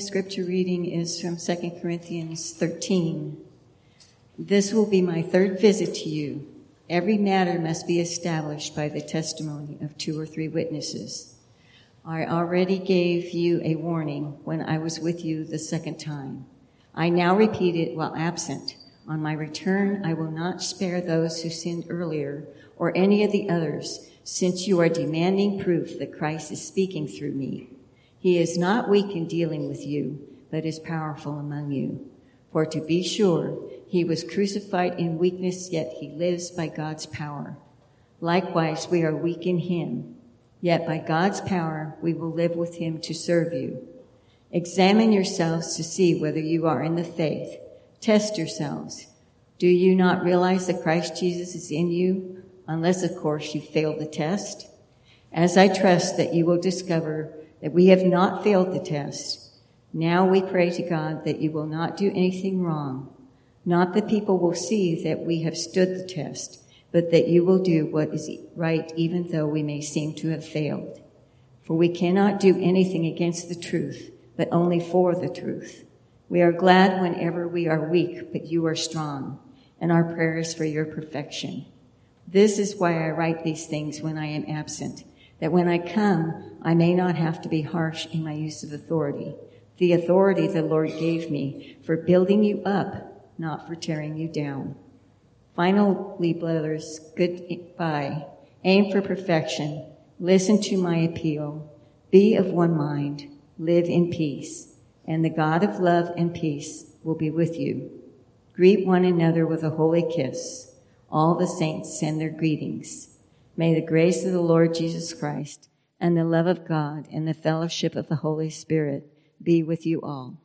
Scripture reading is from 2 Corinthians 13. This will be my third visit to you. Every matter must be established by the testimony of two or three witnesses. I already gave you a warning when I was with you the second time. I now repeat it while absent. On my return, I will not spare those who sinned earlier or any of the others, since you are demanding proof that Christ is speaking through me. He is not weak in dealing with you, but is powerful among you. For to be sure, he was crucified in weakness, yet he lives by God's power. Likewise, we are weak in him, yet by God's power we will live with him to serve you. Examine yourselves to see whether you are in the faith. Test yourselves. Do you not realize that Christ Jesus is in you? Unless, of course, you fail the test. As I trust that you will discover that we have not failed the test, now we pray to God that you will not do anything wrong. Not that people will see that we have stood the test, but that you will do what is right even though we may seem to have failed. For we cannot do anything against the truth, but only for the truth. We are glad whenever we are weak, but you are strong, and our prayer is for your perfection. This is why I write these things when I am absent, that when I come, I may not have to be harsh in my use of authority, the authority the Lord gave me for building you up, not for tearing you down. Finally, brothers, goodbye. Aim for perfection. Listen to my appeal. Be of one mind. Live in peace. And the God of love and peace will be with you. Greet one another with a holy kiss. All the saints send their greetings. May the grace of the Lord Jesus Christ and the love of God and the fellowship of the Holy Spirit be with you all.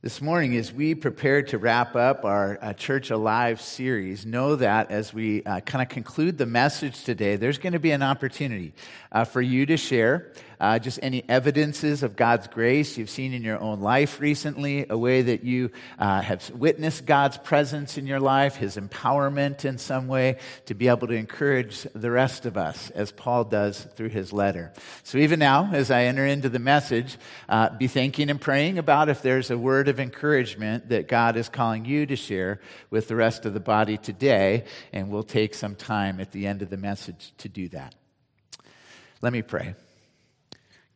This morning, as we prepare to wrap up our uh, Church Alive series, know that as we uh, kind of conclude the message today, there's going to be an opportunity uh, for you to share uh, just any evidences of God's grace you've seen in your own life recently, a way that you uh, have witnessed God's presence in your life, His empowerment in some way to be able to encourage the rest of us, as Paul does through his letter. So even now, as I enter into the message, uh, be thinking and praying about if there's a word of encouragement that God is calling you to share with the rest of the body today, and we'll take some time at the end of the message to do that. Let me pray.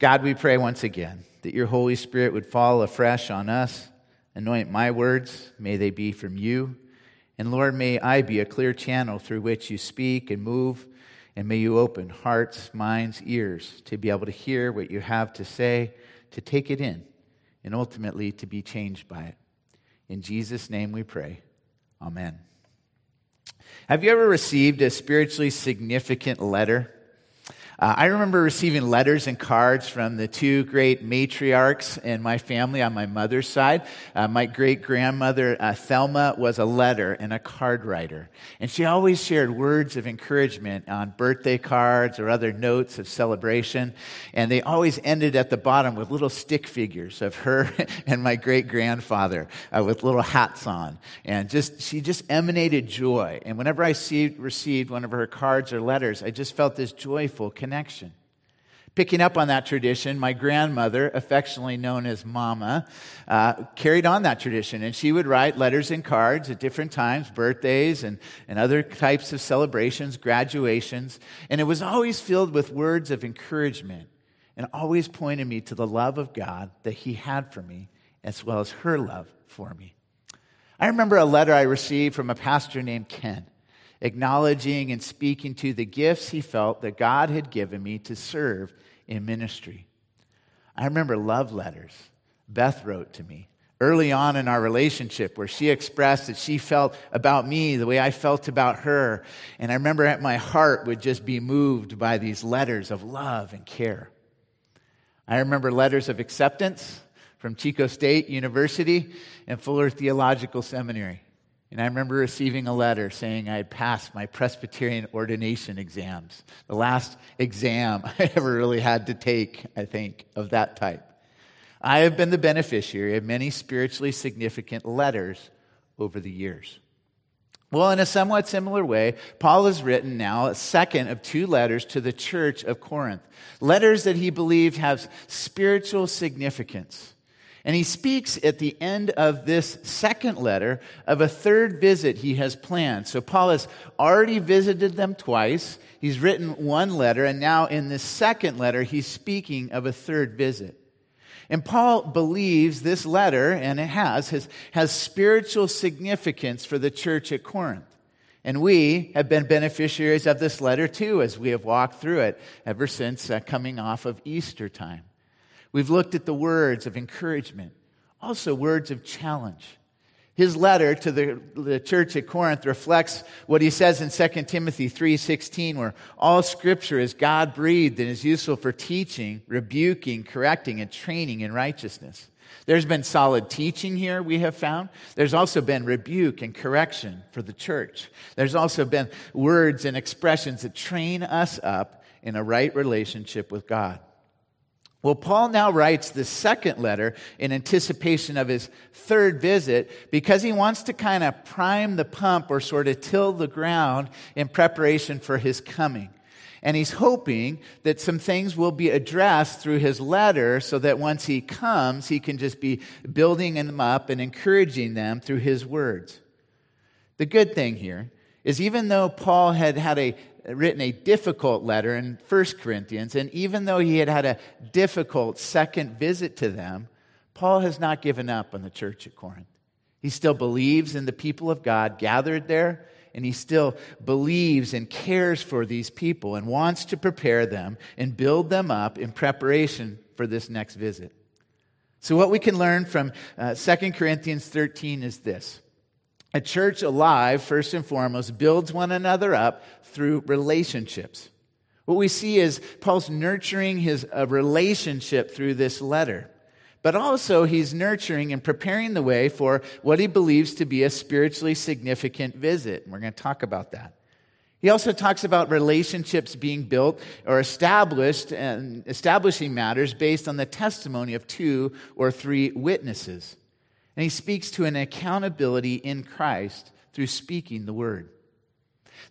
God, we pray once again that your Holy Spirit would fall afresh on us, anoint my words, may they be from you. And Lord, may I be a clear channel through which you speak and move, and may you open hearts, minds, ears to be able to hear what you have to say, to take it in, and ultimately to be changed by it. In Jesus' name we pray. Amen. Have you ever received a spiritually significant letter? Uh, I remember receiving letters and cards from the two great matriarchs in my family on my mother's side. Uh, my great grandmother, uh, Thelma, was a letter and a card writer. And she always shared words of encouragement on birthday cards or other notes of celebration. And they always ended at the bottom with little stick figures of her and my great grandfather uh, with little hats on. And just, she just emanated joy. And whenever I see, received one of her cards or letters, I just felt this joyful connection connection. Picking up on that tradition, my grandmother, affectionately known as Mama, uh, carried on that tradition. And she would write letters and cards at different times, birthdays and, and other types of celebrations, graduations. And it was always filled with words of encouragement and always pointed me to the love of God that He had for me, as well as her love for me. I remember a letter I received from a pastor named Ken acknowledging and speaking to the gifts he felt that God had given me to serve in ministry. I remember love letters Beth wrote to me early on in our relationship where she expressed that she felt about me the way I felt about her. And I remember at my heart would just be moved by these letters of love and care. I remember letters of acceptance from Chico State University and Fuller Theological Seminary. And I remember receiving a letter saying I had passed my Presbyterian ordination exams, the last exam I ever really had to take, I think, of that type. I have been the beneficiary of many spiritually significant letters over the years. Well, in a somewhat similar way, Paul has written now a second of two letters to the church of Corinth. Letters that he believed have spiritual significance. And he speaks at the end of this second letter of a third visit he has planned. So Paul has already visited them twice. He's written one letter, and now in this second letter, he's speaking of a third visit. And Paul believes this letter, and it has, has, has spiritual significance for the church at Corinth. And we have been beneficiaries of this letter too as we have walked through it ever since uh, coming off of Easter time. We've looked at the words of encouragement, also words of challenge. His letter to the, the church at Corinth reflects what he says in 2 Timothy 3:16 where all scripture is God-breathed and is useful for teaching, rebuking, correcting and training in righteousness. There's been solid teaching here, we have found. There's also been rebuke and correction for the church. There's also been words and expressions that train us up in a right relationship with God. Well, Paul now writes the second letter in anticipation of his third visit because he wants to kind of prime the pump or sort of till the ground in preparation for his coming. And he's hoping that some things will be addressed through his letter so that once he comes, he can just be building them up and encouraging them through his words. The good thing here is even though Paul had had a written a difficult letter in 1 Corinthians, and even though he had had a difficult second visit to them, Paul has not given up on the church at Corinth. He still believes in the people of God gathered there, and he still believes and cares for these people and wants to prepare them and build them up in preparation for this next visit. So, what we can learn from uh, 2 Corinthians 13 is this a church alive, first and foremost, builds one another up through relationships. What we see is Paul's nurturing his a relationship through this letter. But also, he's nurturing and preparing the way for what he believes to be a spiritually significant visit. And we're going to talk about that. He also talks about relationships being built or established and establishing matters based on the testimony of two or three witnesses. And he speaks to an accountability in Christ through speaking the word.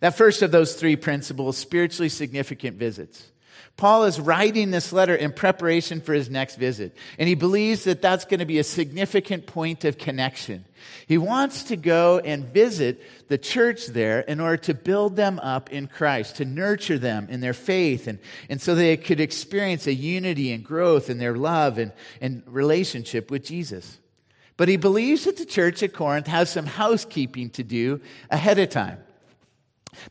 That first of those three principles, spiritually significant visits. Paul is writing this letter in preparation for his next visit, and he believes that that's going to be a significant point of connection. He wants to go and visit the church there in order to build them up in Christ, to nurture them in their faith, and, and so they could experience a unity and growth in their love and, and relationship with Jesus. But he believes that the church at Corinth has some housekeeping to do ahead of time.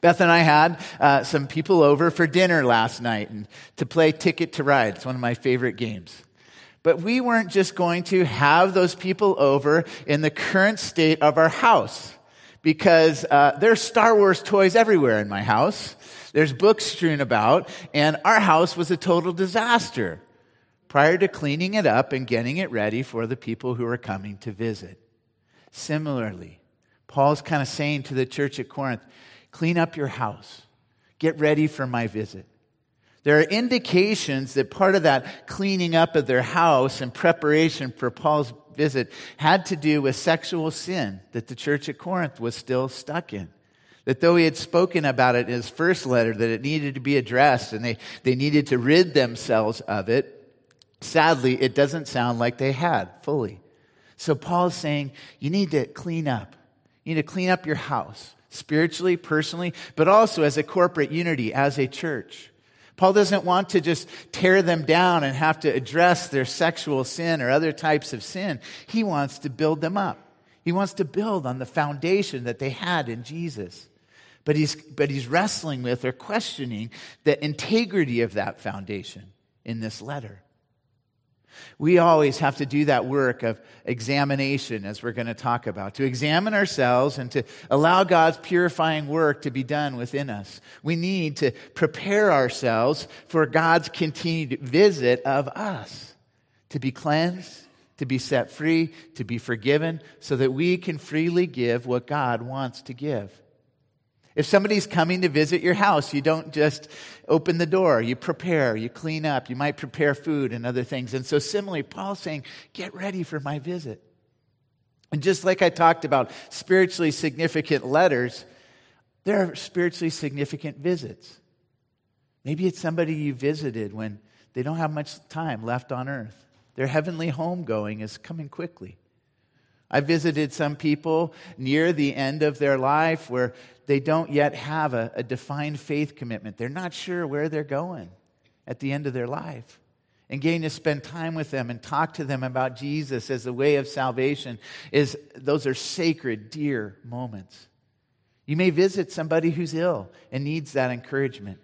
Beth and I had uh, some people over for dinner last night and to play Ticket to Ride. It's one of my favorite games. But we weren't just going to have those people over in the current state of our house because uh, there's Star Wars toys everywhere in my house. There's books strewn about, and our house was a total disaster prior to cleaning it up and getting it ready for the people who are coming to visit. Similarly, Paul's kind of saying to the church at Corinth, clean up your house, get ready for my visit. There are indications that part of that cleaning up of their house and preparation for Paul's visit had to do with sexual sin that the church at Corinth was still stuck in. That though he had spoken about it in his first letter, that it needed to be addressed and they, they needed to rid themselves of it, Sadly, it doesn't sound like they had fully. So Paul is saying you need to clean up. You need to clean up your house, spiritually, personally, but also as a corporate unity, as a church. Paul doesn't want to just tear them down and have to address their sexual sin or other types of sin. He wants to build them up. He wants to build on the foundation that they had in Jesus. But he's, but he's wrestling with or questioning the integrity of that foundation in this letter. We always have to do that work of examination, as we're going to talk about, to examine ourselves and to allow God's purifying work to be done within us. We need to prepare ourselves for God's continued visit of us, to be cleansed, to be set free, to be forgiven, so that we can freely give what God wants to give. If somebody's coming to visit your house, you don't just open the door. You prepare, you clean up, you might prepare food and other things. And so, similarly, Paul's saying, Get ready for my visit. And just like I talked about spiritually significant letters, there are spiritually significant visits. Maybe it's somebody you visited when they don't have much time left on earth. Their heavenly home going is coming quickly. I visited some people near the end of their life where they don't yet have a, a, defined faith commitment. They're not sure where they're going at the end of their life. And getting to spend time with them and talk to them about Jesus as the way of salvation is those are sacred, dear moments. You may visit somebody who's ill and needs that encouragement.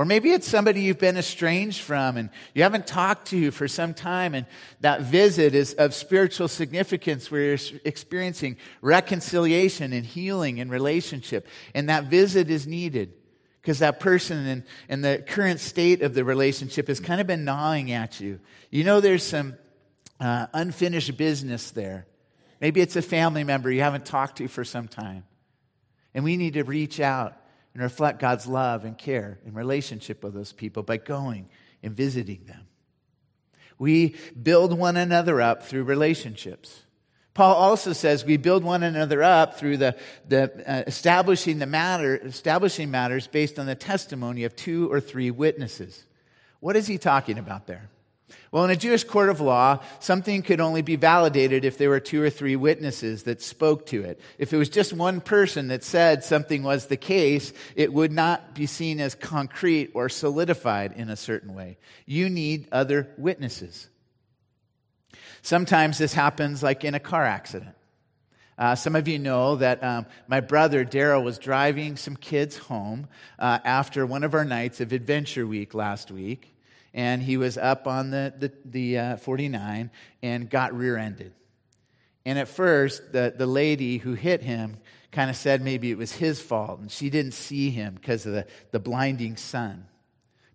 Or maybe it's somebody you've been estranged from and you haven't talked to for some time, and that visit is of spiritual significance where you're experiencing reconciliation and healing and relationship. And that visit is needed because that person and, and the current state of the relationship has kind of been gnawing at you. You know, there's some uh, unfinished business there. Maybe it's a family member you haven't talked to for some time. And we need to reach out and reflect God's love and care and relationship with those people by going and visiting them. We build one another up through relationships. Paul also says we build one another up through the, the uh, establishing the matter, establishing matters based on the testimony of two or three witnesses. What is he talking about there? Well, in a Jewish court of law, something could only be validated if there were two or three witnesses that spoke to it. If it was just one person that said something was the case, it would not be seen as concrete or solidified in a certain way. You need other witnesses. Sometimes this happens like in a car accident. Uh, some of you know that um, my brother Daryl was driving some kids home uh, after one of our nights of Adventure Week last week and he was up on the, the, the uh, 49 and got rear ended. And at first, the, the lady who hit him kind of said maybe it was his fault, and she didn't see him because of the, the blinding sun.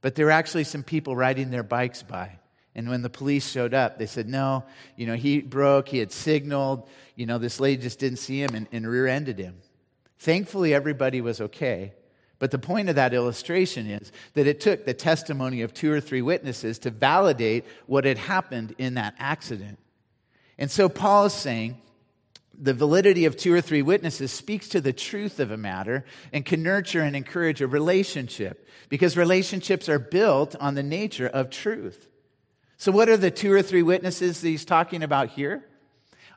But there were actually some people riding their bikes by. And when the police showed up, they said, no, you know, he broke, he had signaled, you know, this lady just didn't see him and, and rear ended him. Thankfully, everybody was okay. But the point of that illustration is that it took the testimony of two or three witnesses to validate what had happened in that accident. And so Paul is saying the validity of two or three witnesses speaks to the truth of a matter and can nurture and encourage a relationship because relationships are built on the nature of truth. So, what are the two or three witnesses that he's talking about here?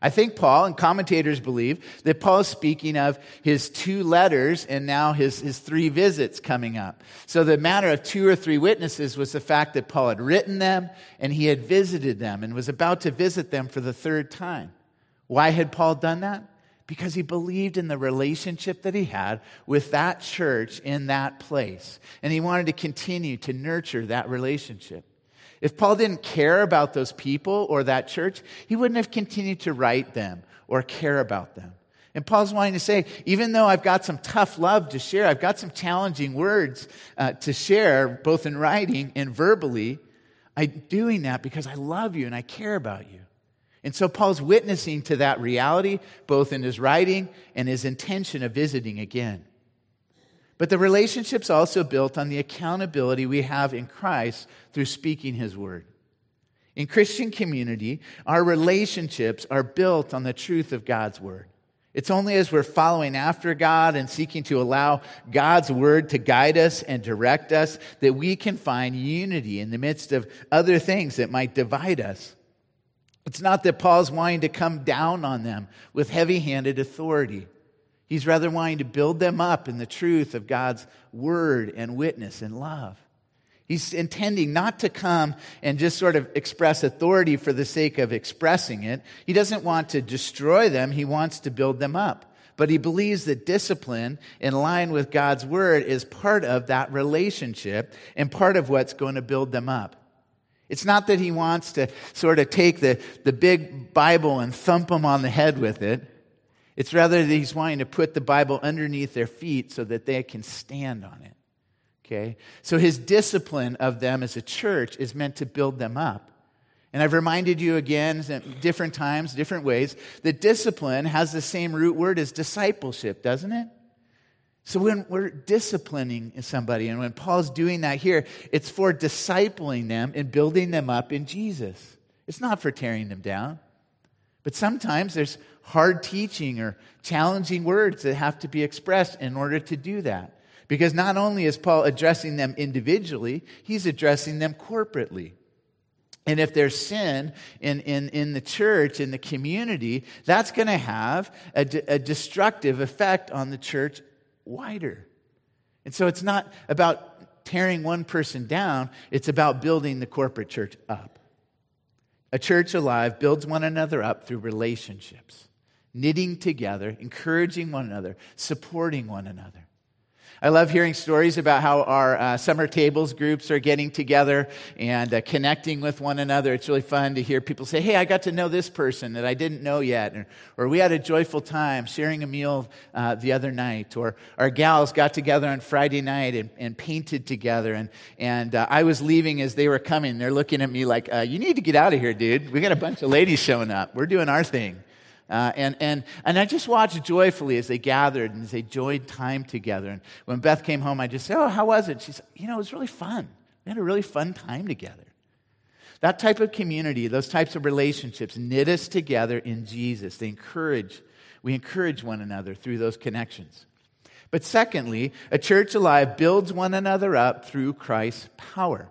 I think Paul and commentators believe that Paul is speaking of his two letters and now his, his three visits coming up. So the matter of two or three witnesses was the fact that Paul had written them and he had visited them and was about to visit them for the third time. Why had Paul done that? Because he believed in the relationship that he had with that church in that place. And he wanted to continue to nurture that relationship. If Paul didn't care about those people or that church, he wouldn't have continued to write them or care about them. And Paul's wanting to say, even though I've got some tough love to share, I've got some challenging words uh, to share, both in writing and verbally, I'm doing that because I love you and I care about you. And so Paul's witnessing to that reality, both in his writing and his intention of visiting again. But the relationship's also built on the accountability we have in Christ through speaking his word. In Christian community, our relationships are built on the truth of God's word. It's only as we're following after God and seeking to allow God's word to guide us and direct us that we can find unity in the midst of other things that might divide us. It's not that Paul's wanting to come down on them with heavy handed authority. He's rather wanting to build them up in the truth of God's word and witness and love. He's intending not to come and just sort of express authority for the sake of expressing it. He doesn't want to destroy them, he wants to build them up. But he believes that discipline in line with God's word is part of that relationship and part of what's going to build them up. It's not that he wants to sort of take the, the big Bible and thump them on the head with it. It's rather that he's wanting to put the Bible underneath their feet so that they can stand on it. Okay? So his discipline of them as a church is meant to build them up. And I've reminded you again, different times, different ways, that discipline has the same root word as discipleship, doesn't it? So when we're disciplining somebody, and when Paul's doing that here, it's for discipling them and building them up in Jesus. It's not for tearing them down. But sometimes there's hard teaching or challenging words that have to be expressed in order to do that. Because not only is Paul addressing them individually, he's addressing them corporately. And if there's sin in, in, in the church, in the community, that's going to have a, a destructive effect on the church wider. And so it's not about tearing one person down, it's about building the corporate church up. A church alive builds one another up through relationships, knitting together, encouraging one another, supporting one another. I love hearing stories about how our uh, summer tables groups are getting together and uh, connecting with one another. It's really fun to hear people say, Hey, I got to know this person that I didn't know yet. Or, or we had a joyful time sharing a meal uh, the other night. Or our gals got together on Friday night and, and painted together. And, and uh, I was leaving as they were coming. They're looking at me like, uh, You need to get out of here, dude. We got a bunch of ladies showing up. We're doing our thing. Uh, and, and, and I just watched joyfully as they gathered and as they joined time together. And when Beth came home, I just said, Oh, how was it? She said, You know, it was really fun. We had a really fun time together. That type of community, those types of relationships knit us together in Jesus. They encourage, we encourage one another through those connections. But secondly, a church alive builds one another up through Christ's power.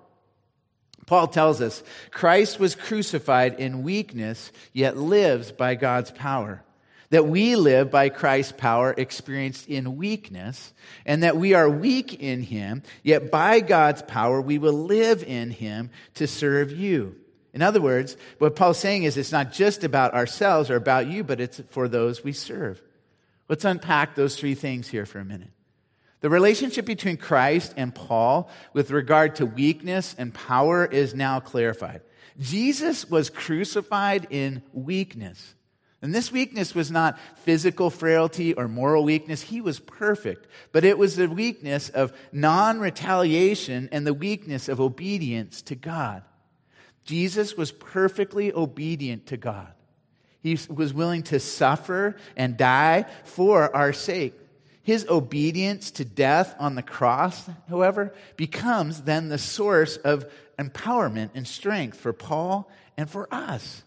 Paul tells us Christ was crucified in weakness, yet lives by God's power. That we live by Christ's power experienced in weakness, and that we are weak in Him, yet by God's power we will live in Him to serve you. In other words, what Paul's saying is it's not just about ourselves or about you, but it's for those we serve. Let's unpack those three things here for a minute. The relationship between Christ and Paul with regard to weakness and power is now clarified. Jesus was crucified in weakness. And this weakness was not physical frailty or moral weakness. He was perfect. But it was the weakness of non retaliation and the weakness of obedience to God. Jesus was perfectly obedient to God. He was willing to suffer and die for our sake. His obedience to death on the cross, however, becomes then the source of empowerment and strength for Paul and for us.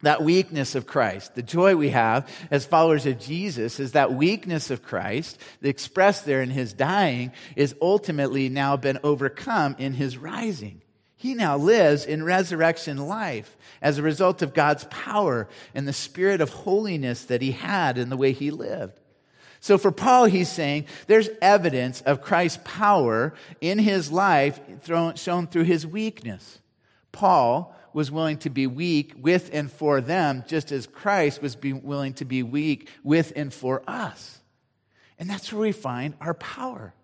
That weakness of Christ, the joy we have as followers of Jesus is that weakness of Christ, expressed there in his dying, is ultimately now been overcome in his rising. He now lives in resurrection life as a result of God's power and the spirit of holiness that he had in the way he lived. So for Paul, he's saying there's evidence of Christ's power in his life shown through his weakness. Paul was willing to be weak with and for them, just as Christ was willing to be weak with and for us. And that's where we find our power.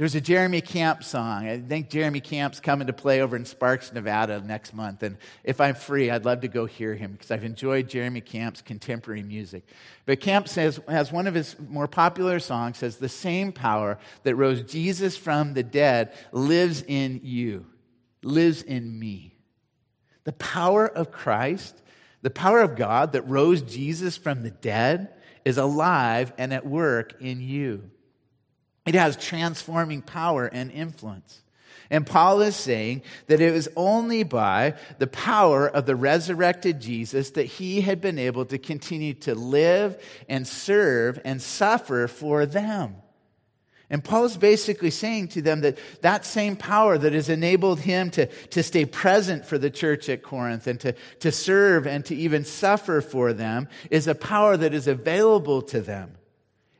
There's a Jeremy Camp song. I think Jeremy Camp's coming to play over in Sparks, Nevada next month. And if I'm free, I'd love to go hear him because I've enjoyed Jeremy Camp's contemporary music. But Camp says, has one of his more popular songs says, The same power that rose Jesus from the dead lives in you, lives in me. The power of Christ, the power of God that rose Jesus from the dead is alive and at work in you. It has transforming power and influence. And Paul is saying that it was only by the power of the resurrected Jesus that he had been able to continue to live and serve and suffer for them. And Paul's basically saying to them that that same power that has enabled him to, to stay present for the church at Corinth and to, to serve and to even suffer for them is a power that is available to them.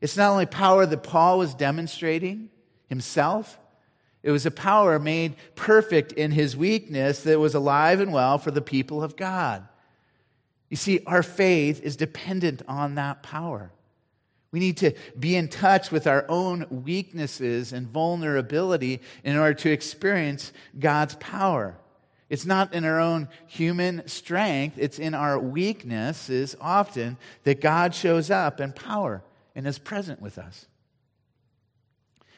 It's not only power that Paul was demonstrating himself, it was a power made perfect in his weakness that was alive and well for the people of God. You see, our faith is dependent on that power. We need to be in touch with our own weaknesses and vulnerability in order to experience God's power. It's not in our own human strength, it's in our weaknesses often that God shows up in power and is present with us.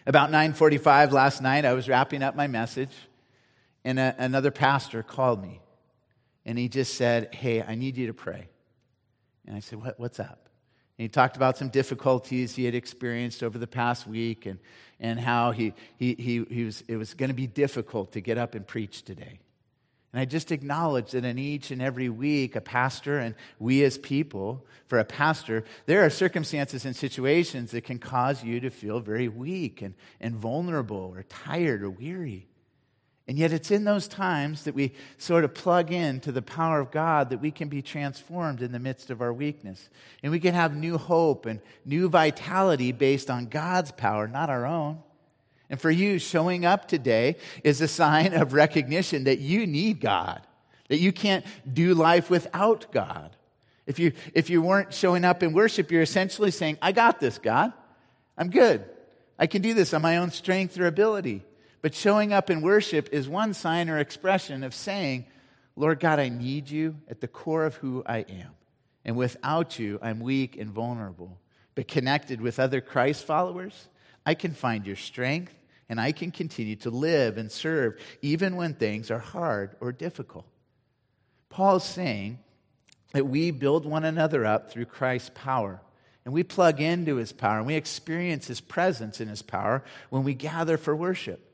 About 9:45 last night, I was wrapping up my message, and a, another pastor called me, and he just said, "Hey, I need you to pray." And I said, what, "What's up?" And he talked about some difficulties he had experienced over the past week, and and how he he he, he was it was going to be difficult to get up and preach today. And I just acknowledge that in each and every week, a pastor and we as people, for a pastor, there are circumstances and situations that can cause you to feel very weak and, and vulnerable or tired or weary. And yet, it's in those times that we sort of plug in to the power of God that we can be transformed in the midst of our weakness. And we can have new hope and new vitality based on God's power, not our own. And for you, showing up today is a sign of recognition that you need God, that you can't do life without God. If you, if you weren't showing up in worship, you're essentially saying, I got this, God. I'm good. I can do this on my own strength or ability. But showing up in worship is one sign or expression of saying, Lord God, I need you at the core of who I am. And without you, I'm weak and vulnerable. But connected with other Christ followers, I can find your strength and I can continue to live and serve even when things are hard or difficult. Paul's saying that we build one another up through Christ's power. And we plug into his power and we experience his presence in his power when we gather for worship.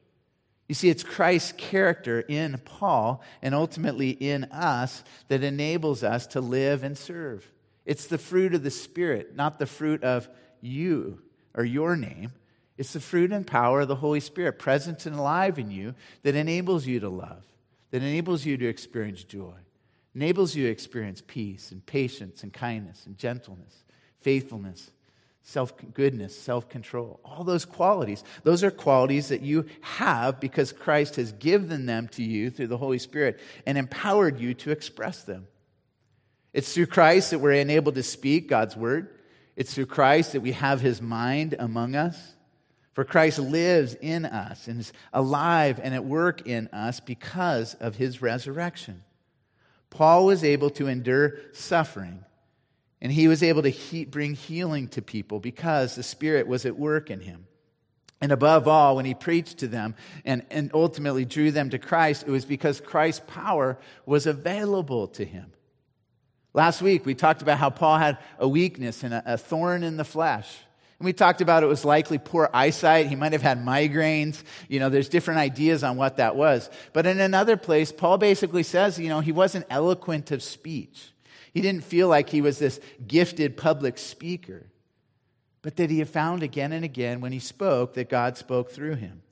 You see, it's Christ's character in Paul and ultimately in us that enables us to live and serve. It's the fruit of the Spirit, not the fruit of you or your name, it's the fruit and power of the Holy Spirit present and alive in you that enables you to love, that enables you to experience joy, enables you to experience peace and patience and kindness and gentleness, faithfulness, self goodness, self control. All those qualities, those are qualities that you have because Christ has given them to you through the Holy Spirit and empowered you to express them. It's through Christ that we're enabled to speak God's word. It's through Christ that we have his mind among us. For Christ lives in us and is alive and at work in us because of his resurrection. Paul was able to endure suffering, and he was able to he- bring healing to people because the Spirit was at work in him. And above all, when he preached to them and, and ultimately drew them to Christ, it was because Christ's power was available to him. Last week, we talked about how Paul had a weakness and a, a thorn in the flesh. And we talked about it was likely poor eyesight. He might have had migraines. You know, there's different ideas on what that was. But in another place, Paul basically says, you know, he wasn't eloquent of speech. He didn't feel like he was this gifted public speaker, but that he found again and again when he spoke that God spoke through him.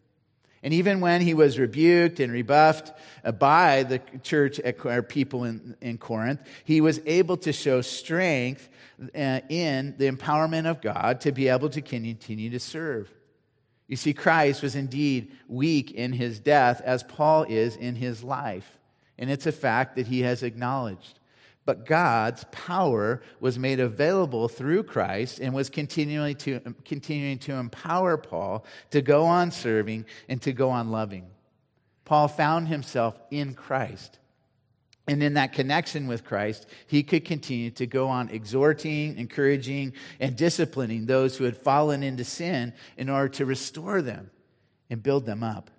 And even when he was rebuked and rebuffed uh, by the church or people in, in Corinth, he was able to show strength uh, in the empowerment of God to be able to continue to serve. You see, Christ was indeed weak in his death, as Paul is in his life. And it's a fact that he has acknowledged. But God's power was made available through Christ and was continuing to, continuing to empower Paul to go on serving and to go on loving. Paul found himself in Christ. And in that connection with Christ, he could continue to go on exhorting, encouraging, and disciplining those who had fallen into sin in order to restore them and build them up.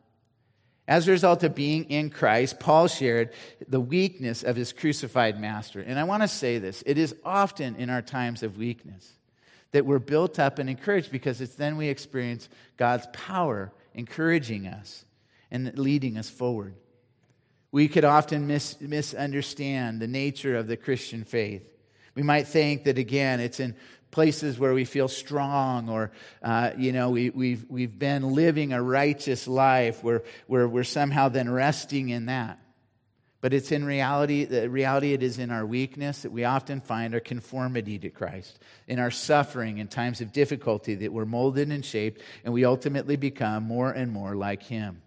As a result of being in Christ, Paul shared the weakness of his crucified master. And I want to say this it is often in our times of weakness that we're built up and encouraged because it's then we experience God's power encouraging us and leading us forward. We could often mis- misunderstand the nature of the Christian faith. We might think that, again, it's in places where we feel strong or, uh, you know, we, we've, we've been living a righteous life where, where we're somehow then resting in that. But it's in reality, the reality it is in our weakness that we often find our conformity to Christ, in our suffering in times of difficulty that we're molded and shaped, and we ultimately become more and more like Him.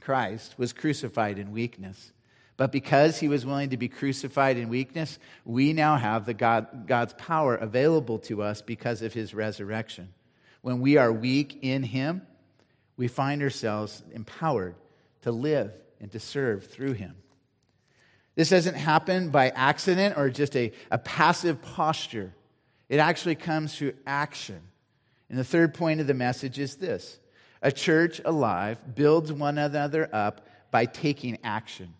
Christ was crucified in weakness. But because he was willing to be crucified in weakness, we now have the God, God's power available to us because of his resurrection. When we are weak in him, we find ourselves empowered to live and to serve through him. This doesn't happen by accident or just a, a passive posture. It actually comes through action. And the third point of the message is this a church alive builds one another up by taking action.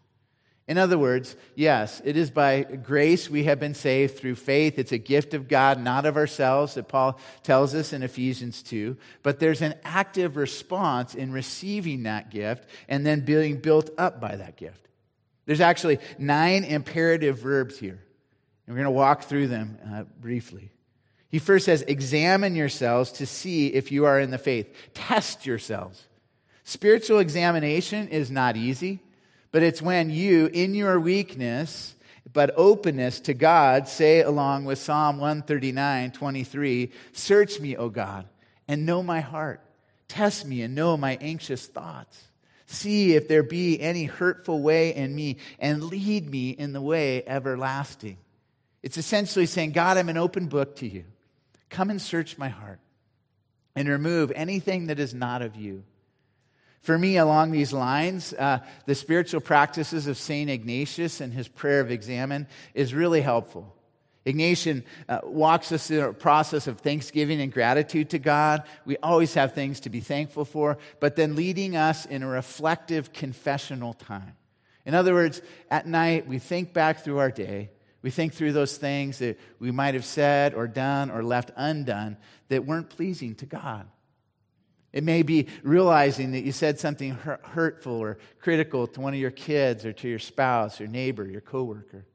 In other words, yes, it is by grace we have been saved through faith. It's a gift of God, not of ourselves, that Paul tells us in Ephesians 2. But there's an active response in receiving that gift and then being built up by that gift. There's actually nine imperative verbs here. And we're going to walk through them uh, briefly. He first says, Examine yourselves to see if you are in the faith. Test yourselves. Spiritual examination is not easy, but it's when you, in your weakness, but openness to God, say along with Psalm 139 23, Search me, O God, and know my heart. Test me and know my anxious thoughts. See if there be any hurtful way in me, and lead me in the way everlasting. It's essentially saying, God, I'm an open book to you. Come and search my heart and remove anything that is not of you. For me, along these lines, uh, the spiritual practices of St. Ignatius and his prayer of examen is really helpful. Ignatian uh, walks us through a process of thanksgiving and gratitude to God. We always have things to be thankful for, but then leading us in a reflective confessional time. In other words, at night, we think back through our day. We think through those things that we might have said or done or left undone that weren't pleasing to God. It may be realizing that you said something hurtful or critical to one of your kids or to your spouse, your neighbor, your coworker.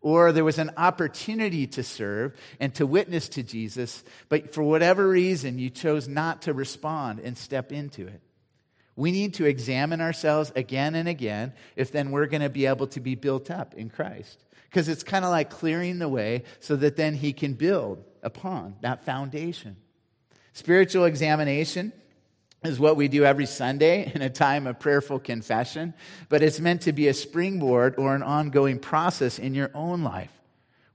Or there was an opportunity to serve and to witness to Jesus, but for whatever reason you chose not to respond and step into it. We need to examine ourselves again and again if then we're going to be able to be built up in Christ. Because it's kind of like clearing the way so that then he can build upon that foundation. Spiritual examination is what we do every Sunday in a time of prayerful confession, but it's meant to be a springboard or an ongoing process in your own life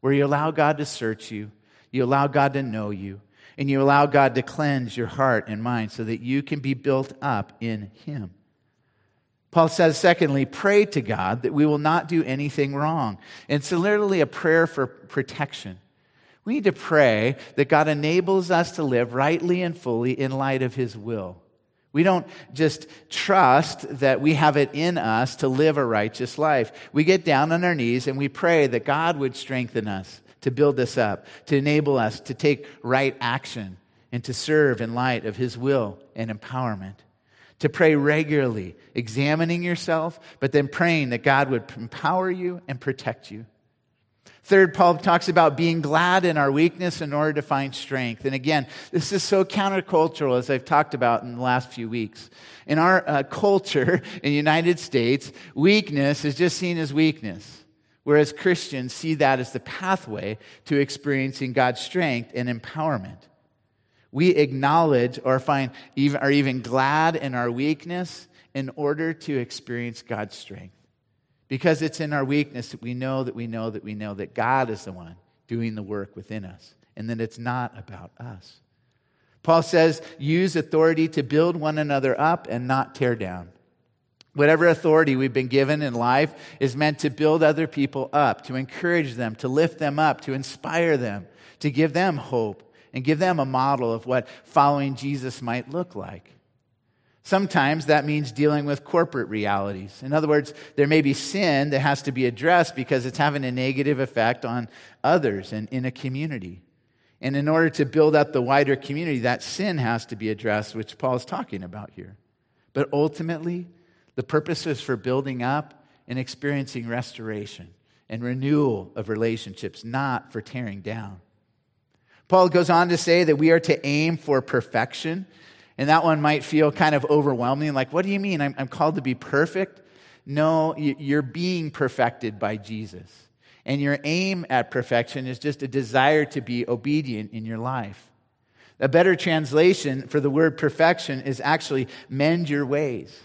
where you allow God to search you, you allow God to know you, and you allow God to cleanse your heart and mind so that you can be built up in Him. Paul says, secondly, pray to God that we will not do anything wrong. And it's literally a prayer for protection. We need to pray that God enables us to live rightly and fully in light of His will. We don't just trust that we have it in us to live a righteous life. We get down on our knees and we pray that God would strengthen us to build us up, to enable us to take right action and to serve in light of His will and empowerment. To pray regularly, examining yourself, but then praying that God would empower you and protect you. Third, Paul talks about being glad in our weakness in order to find strength. And again, this is so countercultural as I've talked about in the last few weeks. In our uh, culture in the United States, weakness is just seen as weakness. Whereas Christians see that as the pathway to experiencing God's strength and empowerment. We acknowledge or find even, are even glad in our weakness in order to experience God's strength. Because it's in our weakness that we know that we know that we know that God is the one doing the work within us and that it's not about us. Paul says, use authority to build one another up and not tear down. Whatever authority we've been given in life is meant to build other people up, to encourage them, to lift them up, to inspire them, to give them hope, and give them a model of what following Jesus might look like. Sometimes that means dealing with corporate realities. In other words, there may be sin that has to be addressed because it's having a negative effect on others and in a community. And in order to build up the wider community, that sin has to be addressed, which Paul is talking about here. But ultimately, the purpose is for building up and experiencing restoration and renewal of relationships, not for tearing down. Paul goes on to say that we are to aim for perfection and that one might feel kind of overwhelming. Like, what do you mean? I'm, I'm called to be perfect? No, you're being perfected by Jesus. And your aim at perfection is just a desire to be obedient in your life. A better translation for the word perfection is actually mend your ways.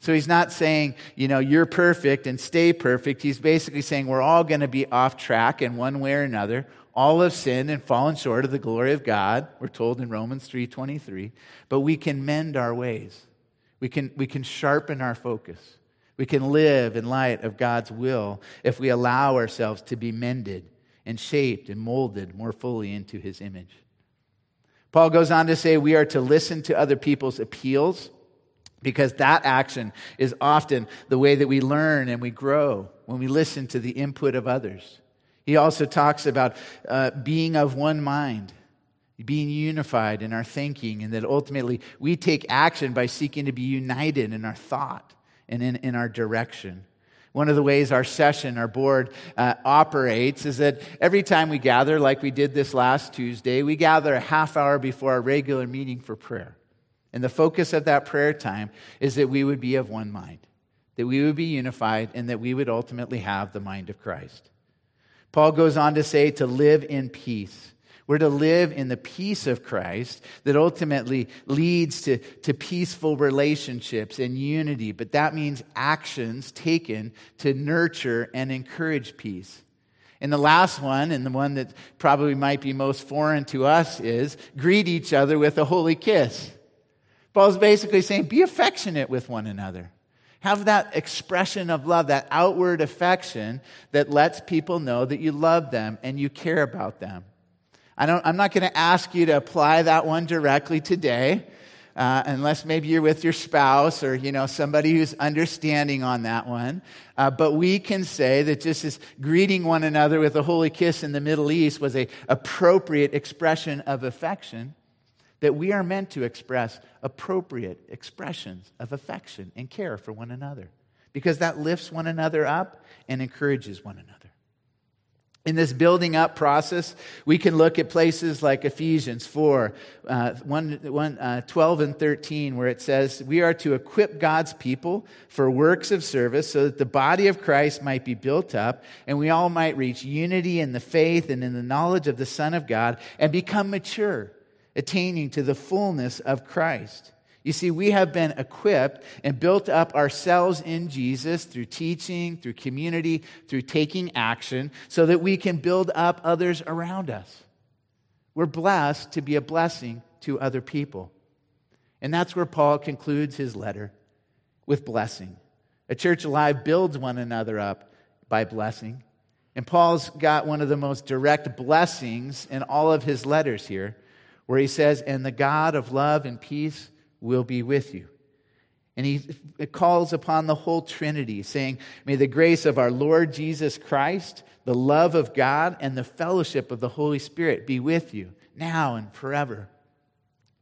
So he's not saying, you know, you're perfect and stay perfect. He's basically saying we're all going to be off track in one way or another all have sinned and fallen short of the glory of God, we're told in Romans 3:23, but we can mend our ways. We can, we can sharpen our focus. We can live in light of God's will if we allow ourselves to be mended and shaped and molded more fully into his image. Paul goes on to say we are to listen to other people's appeals because that action is often the way that we learn and we grow when we listen to the input of others. He also talks about uh, being of one mind, being unified in our thinking, and that ultimately we take action by seeking to be united in our thought and in, in our direction. One of the ways our session, our board uh, operates is that every time we gather, like we did this last Tuesday, we gather a half hour before our regular meeting for prayer. And the focus of that prayer time is that we would be of one mind, that we would be unified, and that we would ultimately have the mind of Christ. Paul goes on to say to live in peace. We're to live in the peace of Christ that ultimately leads to, to peaceful relationships and unity. But that means actions taken to nurture and encourage peace. And the last one, and the one that probably might be most foreign to us, is greet each other with a holy kiss. Paul's basically saying, be affectionate with one another. Have that expression of love, that outward affection that lets people know that you love them and you care about them. I don't, I'm not going to ask you to apply that one directly today, uh, unless maybe you're with your spouse or you know somebody who's understanding on that one. Uh, but we can say that just as greeting one another with a holy kiss in the Middle East was a appropriate expression of affection, that we are meant to express appropriate expressions of affection and care for one another because that lifts one another up and encourages one another. In this building up process, we can look at places like Ephesians 4, uh, 1, 1 uh, 12 and 13, where it says, We are to equip God's people for works of service so that the body of Christ might be built up and we all might reach unity in the faith and in the knowledge of the Son of God and become mature, attaining to the fullness of Christ. You see, we have been equipped and built up ourselves in Jesus through teaching, through community, through taking action, so that we can build up others around us. We're blessed to be a blessing to other people. And that's where Paul concludes his letter with blessing. A church alive builds one another up by blessing. And Paul's got one of the most direct blessings in all of his letters here, where he says, And the God of love and peace will be with you. And he calls upon the whole Trinity, saying, May the grace of our Lord Jesus Christ, the love of God, and the fellowship of the Holy Spirit be with you now and forever.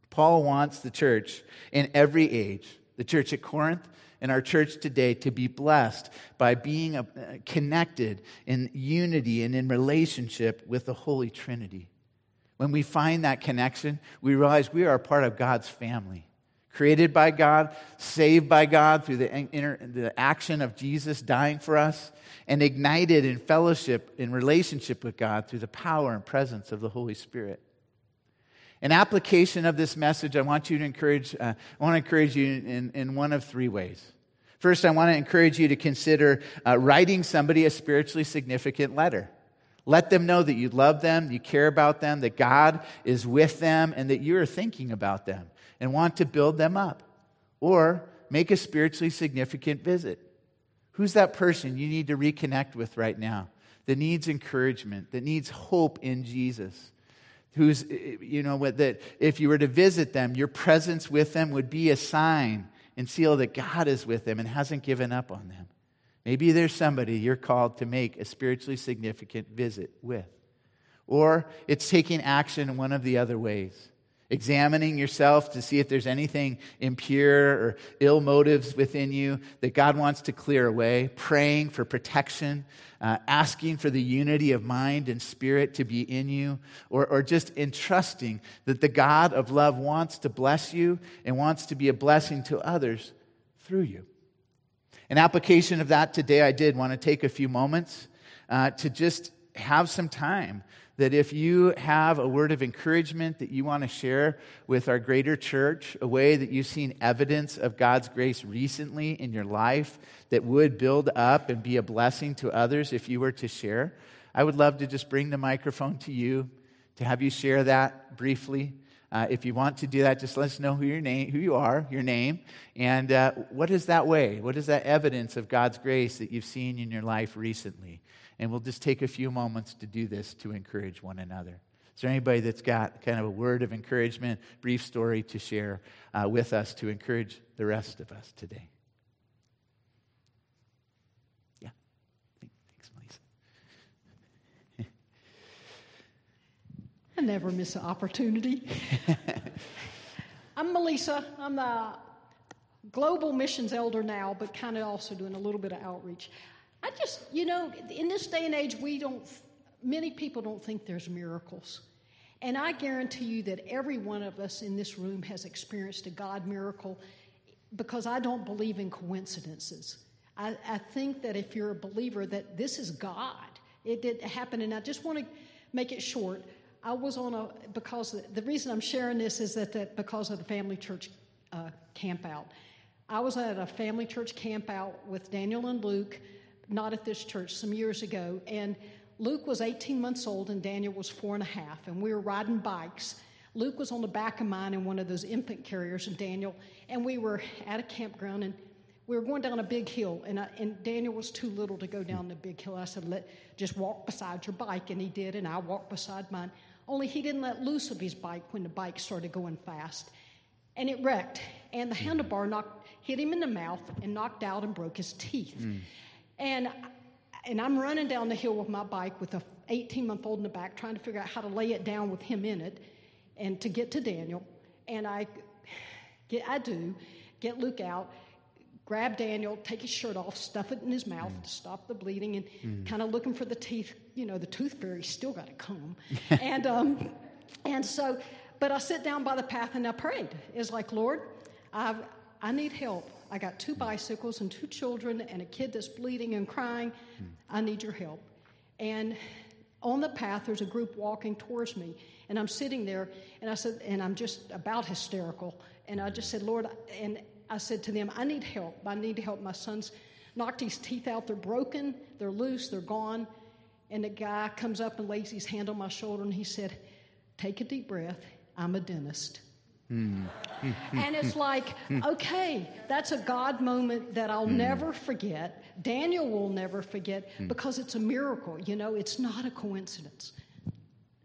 Paul wants the church in every age, the church at Corinth and our church today, to be blessed by being uh, connected in unity and in relationship with the Holy Trinity. When we find that connection, we realize we are a part of God's family created by God, saved by God through the, inter, the action of Jesus dying for us, and ignited in fellowship, in relationship with God through the power and presence of the Holy Spirit. An application of this message, I want you to encourage, uh, I want to encourage you in, in one of three ways. First, I want to encourage you to consider uh, writing somebody a spiritually significant letter. Let them know that you love them, you care about them, that God is with them, and that you are thinking about them and want to build them up. Or make a spiritually significant visit. Who's that person you need to reconnect with right now that needs encouragement, that needs hope in Jesus? Who's, you know, that if you were to visit them, your presence with them would be a sign and seal that God is with them and hasn't given up on them. Maybe there's somebody you're called to make a spiritually significant visit with. Or it's taking action in one of the other ways examining yourself to see if there's anything impure or ill motives within you that God wants to clear away, praying for protection, uh, asking for the unity of mind and spirit to be in you, or, or just entrusting that the God of love wants to bless you and wants to be a blessing to others through you. An application of that today, I did want to take a few moments uh, to just have some time that if you have a word of encouragement that you want to share with our greater church, a way that you've seen evidence of God's grace recently in your life that would build up and be a blessing to others if you were to share, I would love to just bring the microphone to you to have you share that briefly. Uh, if you want to do that, just let us know who your name, who you are, your name, and uh, what is that way? What is that evidence of God's grace that you've seen in your life recently? And we'll just take a few moments to do this to encourage one another. Is there anybody that's got kind of a word of encouragement, brief story to share uh, with us to encourage the rest of us today? Yeah. Thanks, Melissa. I never miss an opportunity. I'm Melissa. I'm the global missions elder now, but kind of also doing a little bit of outreach. I just, you know, in this day and age, we don't, many people don't think there's miracles. And I guarantee you that every one of us in this room has experienced a God miracle because I don't believe in coincidences. I, I think that if you're a believer, that this is God. It did happen, and I just want to make it short. I was on a because the reason I'm sharing this is that, that because of the family church uh, camp out. I was at a family church camp out with Daniel and Luke, not at this church, some years ago, and Luke was 18 months old and Daniel was four and a half, and we were riding bikes. Luke was on the back of mine in one of those infant carriers, and Daniel, and we were at a campground, and we were going down a big hill, and, I, and Daniel was too little to go down the big hill. I said, "Let just walk beside your bike," and he did, and I walked beside mine. Only he didn't let loose of his bike when the bike started going fast, and it wrecked. And the handlebar knocked, hit him in the mouth, and knocked out and broke his teeth. Mm. And and I'm running down the hill with my bike with a 18 month old in the back, trying to figure out how to lay it down with him in it, and to get to Daniel. And I get, I do get Luke out, grab Daniel, take his shirt off, stuff it in his mouth mm. to stop the bleeding, and mm. kind of looking for the teeth. You know, the tooth fairy still got to come, and um, and so, but I sit down by the path and I prayed. It's like, Lord, I've, I need help. I got two bicycles and two children and a kid that's bleeding and crying. I need your help. And on the path, there's a group walking towards me. And I'm sitting there, and I said, and I'm just about hysterical. And I just said, Lord, and I said to them, I need help. I need to help. My son's knocked his teeth out. They're broken, they're loose, they're gone. And the guy comes up and lays his hand on my shoulder, and he said, Take a deep breath. I'm a dentist. Mm. and it's like, okay, that's a God moment that I'll mm. never forget. Daniel will never forget mm. because it's a miracle. You know, it's not a coincidence.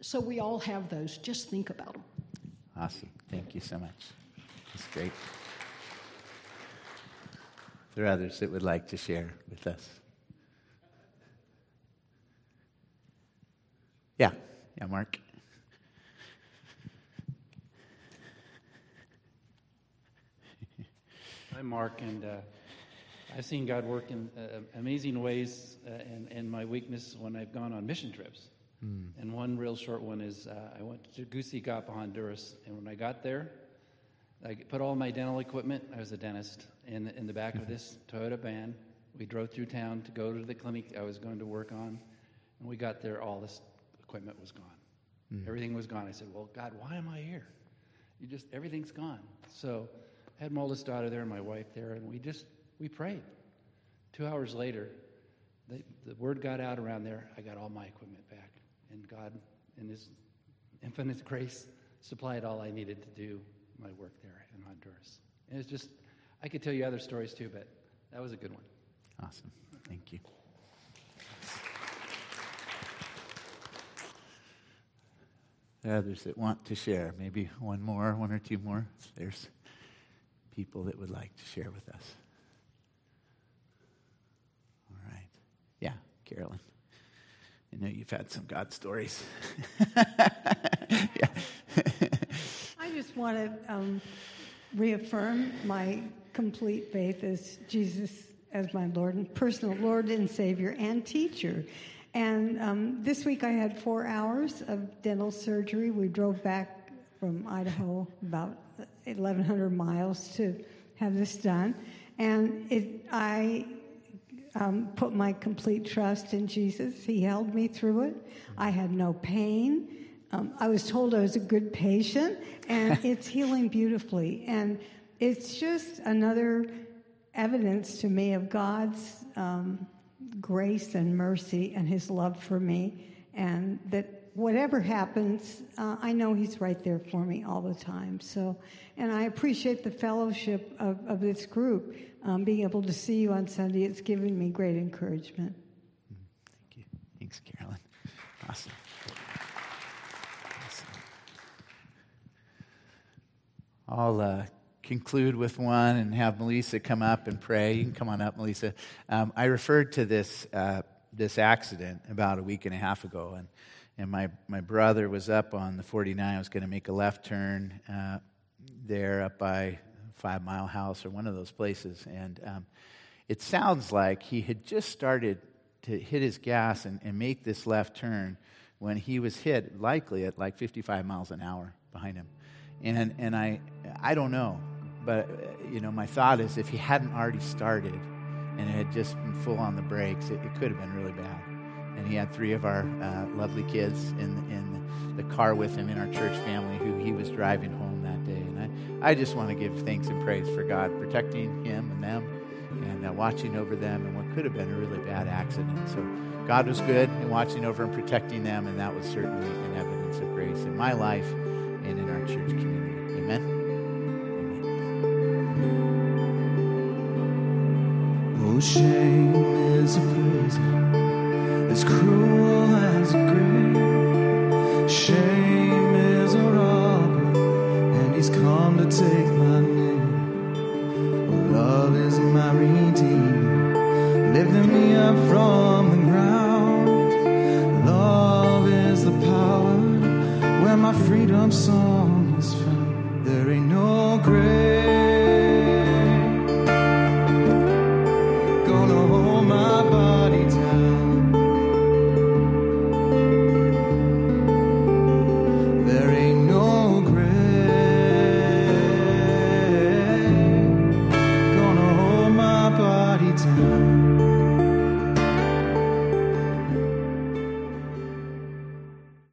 So we all have those. Just think about them. Awesome. Thank you so much. That's great. There are others that would like to share with us. Yeah. Yeah, Mark. I'm Mark, and uh, I've seen God work in uh, amazing ways uh, and, and my weakness when I've gone on mission trips. Mm. And one real short one is uh, I went to Tegucigalpa, Honduras, and when I got there, I put all my dental equipment, I was a dentist, in, in the back of mm-hmm. this Toyota van. We drove through town to go to the clinic I was going to work on, and we got there, all this equipment was gone. Mm. Everything was gone. I said, Well, God, why am I here? You just, everything's gone. So, I had my oldest daughter there and my wife there, and we just we prayed. Two hours later, the, the word got out around there. I got all my equipment back, and God, in His infinite grace, supplied all I needed to do my work there in Honduras. And it's just, I could tell you other stories too, but that was a good one. Awesome. Thank you. Others that want to share, maybe one more, one or two more. There's people that would like to share with us? All right. Yeah, Carolyn. I know you've had some God stories. yeah. I just want to um, reaffirm my complete faith as Jesus as my Lord and personal Lord and Savior and teacher. And um, this week I had four hours of dental surgery. We drove back from Idaho about 1,100 miles to have this done. And it, I um, put my complete trust in Jesus. He held me through it. I had no pain. Um, I was told I was a good patient, and it's healing beautifully. And it's just another evidence to me of God's um, grace and mercy and His love for me, and that whatever happens, uh, I know He's right there for me all the time. So, and I appreciate the fellowship of, of this group. Um, being able to see you on Sunday, it's given me great encouragement. Thank you. Thanks, Carolyn. Awesome. awesome. I'll uh, conclude with one and have Melissa come up and pray. You can come on up, Melissa. Um, I referred to this. Uh, this accident about a week and a half ago, and and my, my brother was up on the 49. I was going to make a left turn uh, there up by Five Mile House or one of those places. And um, it sounds like he had just started to hit his gas and, and make this left turn when he was hit, likely at like 55 miles an hour behind him. And, and I, I don't know, but you know, my thought is if he hadn't already started and it had just been full on the brakes, it, it could have been really bad. And he had three of our uh, lovely kids in, in the car with him in our church family who he was driving home that day. And I, I just want to give thanks and praise for God protecting him and them and uh, watching over them in what could have been a really bad accident. So God was good in watching over and protecting them, and that was certainly an evidence of grace in my life and in our church community. Amen. Shame is a prison as cruel as a grave. Shame is a robber, and he's come to take my name. Love is my redeemer, lifting me up from the ground. Love is the power where my freedom song.